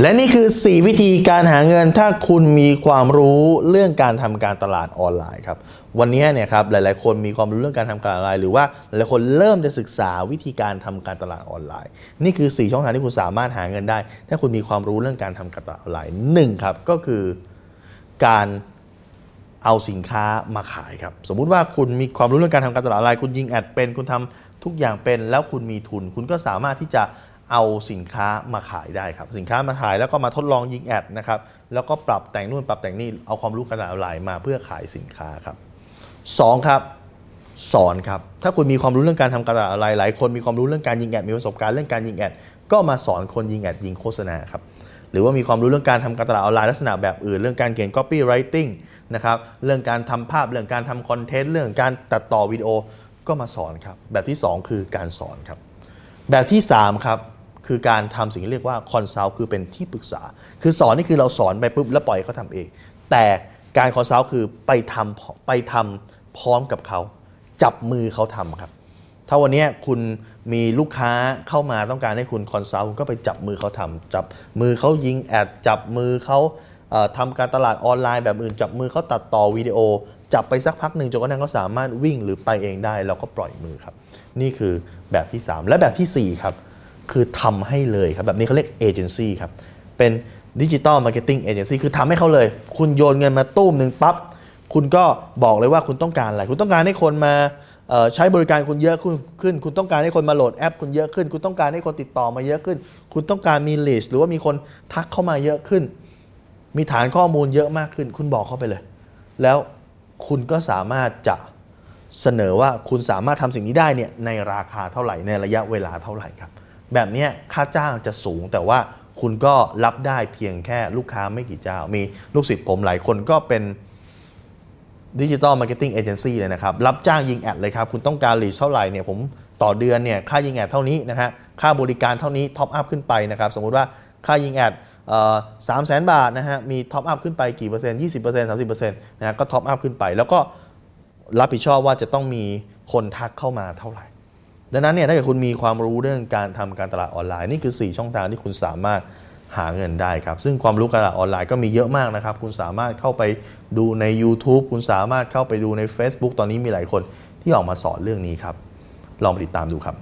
และนี่คือ 4 วิธีการหาเงินถ้าคุณมีความรู้เรื่องการทำการตลาดออนไลน์ครับวันนี้เนี่ยครับหลาย ๆ คนมีความรู้เรื่องการทำการออนไลน์หรือว่าหลายคนเริ่มจะศึกษาวิธีการทำการตลาดออนไลน์ นี่คือ 4 ช่องทางที่คุณสามารถหาเงินได้ ถ้าคุณมีความรู้เรื่องการทำการตลาดออนไลน์หนึ่งครับก็คือการเอาสินค้ามาขายครับสมมุติว่าคุณมีความรู้เรื่องการทำการตลาดออนไลน์คุณยิงแอดเป็นคุณทำทุกอย่างเป็นแล้วคุณมีทุน คุณก็สามารถที่จะ เอาสินค้ามาขายได้ครับสินค้ามาขายแล้วก็มาทดลองยิง ad นะครับแล้วก็ปรับแต่งนู่นปรับแต่งนี่เอาความรู้การตลาดออนไลน์มาเพื่อขายสินค้าครับสองครับสอนครับถ้าคุณมีความรู้เรื่องการทำการตลาดออนไลน์หลายคนมีความรู้เรื่องการยิง ad มีประสบการณ์เรื่องการยิง ad ก็มาสอนคนยิง ad ยิงโฆษณาครับหรือว่ามีความรู้เรื่องการทำการตลาดออนไลน์ลักษณะแบบอื่น เรื่องการเขียน copywriting นะครับเรื่องการทำภาพเรื่องการทำ content เรื่องการตัดต่อวิดีโอก็มาสอนครับแบบที่ 2 คือการสอนครับแบบที่3ครับ คือการทำสิ่งที่เรียกว่า consult คือเป็นที่ปรึกษา คือสอนนี่คือเราสอนไปปุ๊บแล้วปล่อยเขาทำเอง แต่การ consult คือไปทำไปทำพร้อมกับเขา จับมือเขาทำครับ ถ้าวันนี้คุณมีลูกค้าเข้ามาต้องการให้คุณ consult คุณก็ไปจับมือเขาทำจับมือเขายิง ad จับมือเขาทำการตลาดออนไลน์แบบอื่น จับมือเขาตัดต่อวิดีโอ จับไปสักพักหนึ่งจนกระทั่งเขาสามารถวิ่งหรือไปเองได้เราก็ปล่อยมือครับ นี่คือแบบที่ 3 และแบบที่ 4 ครับ คือทำให้เลยครับ แบบนี้เขาเรียกเอเจนซี่ครับ เป็น digital marketing agency คือทำให้เขาเลย คุณโยนเงินมาตู้มหนึ่งปั๊บ คุณก็บอกเลยว่าคุณต้องการอะไร คุณต้องการให้คนมาใช้บริการคุณเยอะขึ้น คุณต้องการให้คนมาโหลดแอป คุณเยอะขึ้น คุณต้องการให้คนติดต่อมาเยอะขึ้น คุณต้องการมี lead หรือว่ามีคนทักเข้ามาเยอะขึ้น มีฐานข้อมูลเยอะมากขึ้น คุณบอกเข้าไปเลย แล้วคุณก็สามารถจะเสนอว่าคุณสามารถทำสิ่งนี้ได้เนี่ยในราคาเท่าไหร่ในระยะเวลาเท่าไหร่ครับ แบบนี้ค่าจ้างจะสูงแต่ว่าคุณก็รับได้เพียงแค่ลูกค้าไม่กี่เจ้า มีลูกศิษย์ผมหลายคนก็เป็น digital marketing agency เลยนะครับ รับจ้างยิง ad เลยครับ คุณต้องการ reach เท่าไหร่เนี่ยผมต่อเดือนเนี่ยค่ายิง ad เท่านี้นะฮะค่าบริการเท่านี้ top up ขึ้นไปนะครับ สมมุติว่าค่ายิง ad สามแสนบาทนะฮะมี top up ขึ้นไปกี่เปอร์เซ็นต์ยี่สิบเปอร์เซ็นต์สามสิบเปอร์เซ็นต์นะฮะก็ top up ขึ้นไป แล้วก็รับผิดชอบว่าจะต้องมีคนทักเข้ามาเท่าไหร่ ดังนั้นเนี่ยถ้าเกิดคุณมีความรู้เรื่องการทำการตลาดออนไลน์นี่คือ 4 ช่องทางที่คุณสามารถหาเงินได้ครับ ซึ่งความรู้การตลาดออนไลน์ก็มีเยอะมากนะครับ คุณสามารถเข้าไปดูใน YouTube คุณสามารถเข้าไปดูใน Facebook ตอนนี้มีหลายคนที่ออกมาสอนเรื่องนี้ครับ ลองไปติดตามดูครับ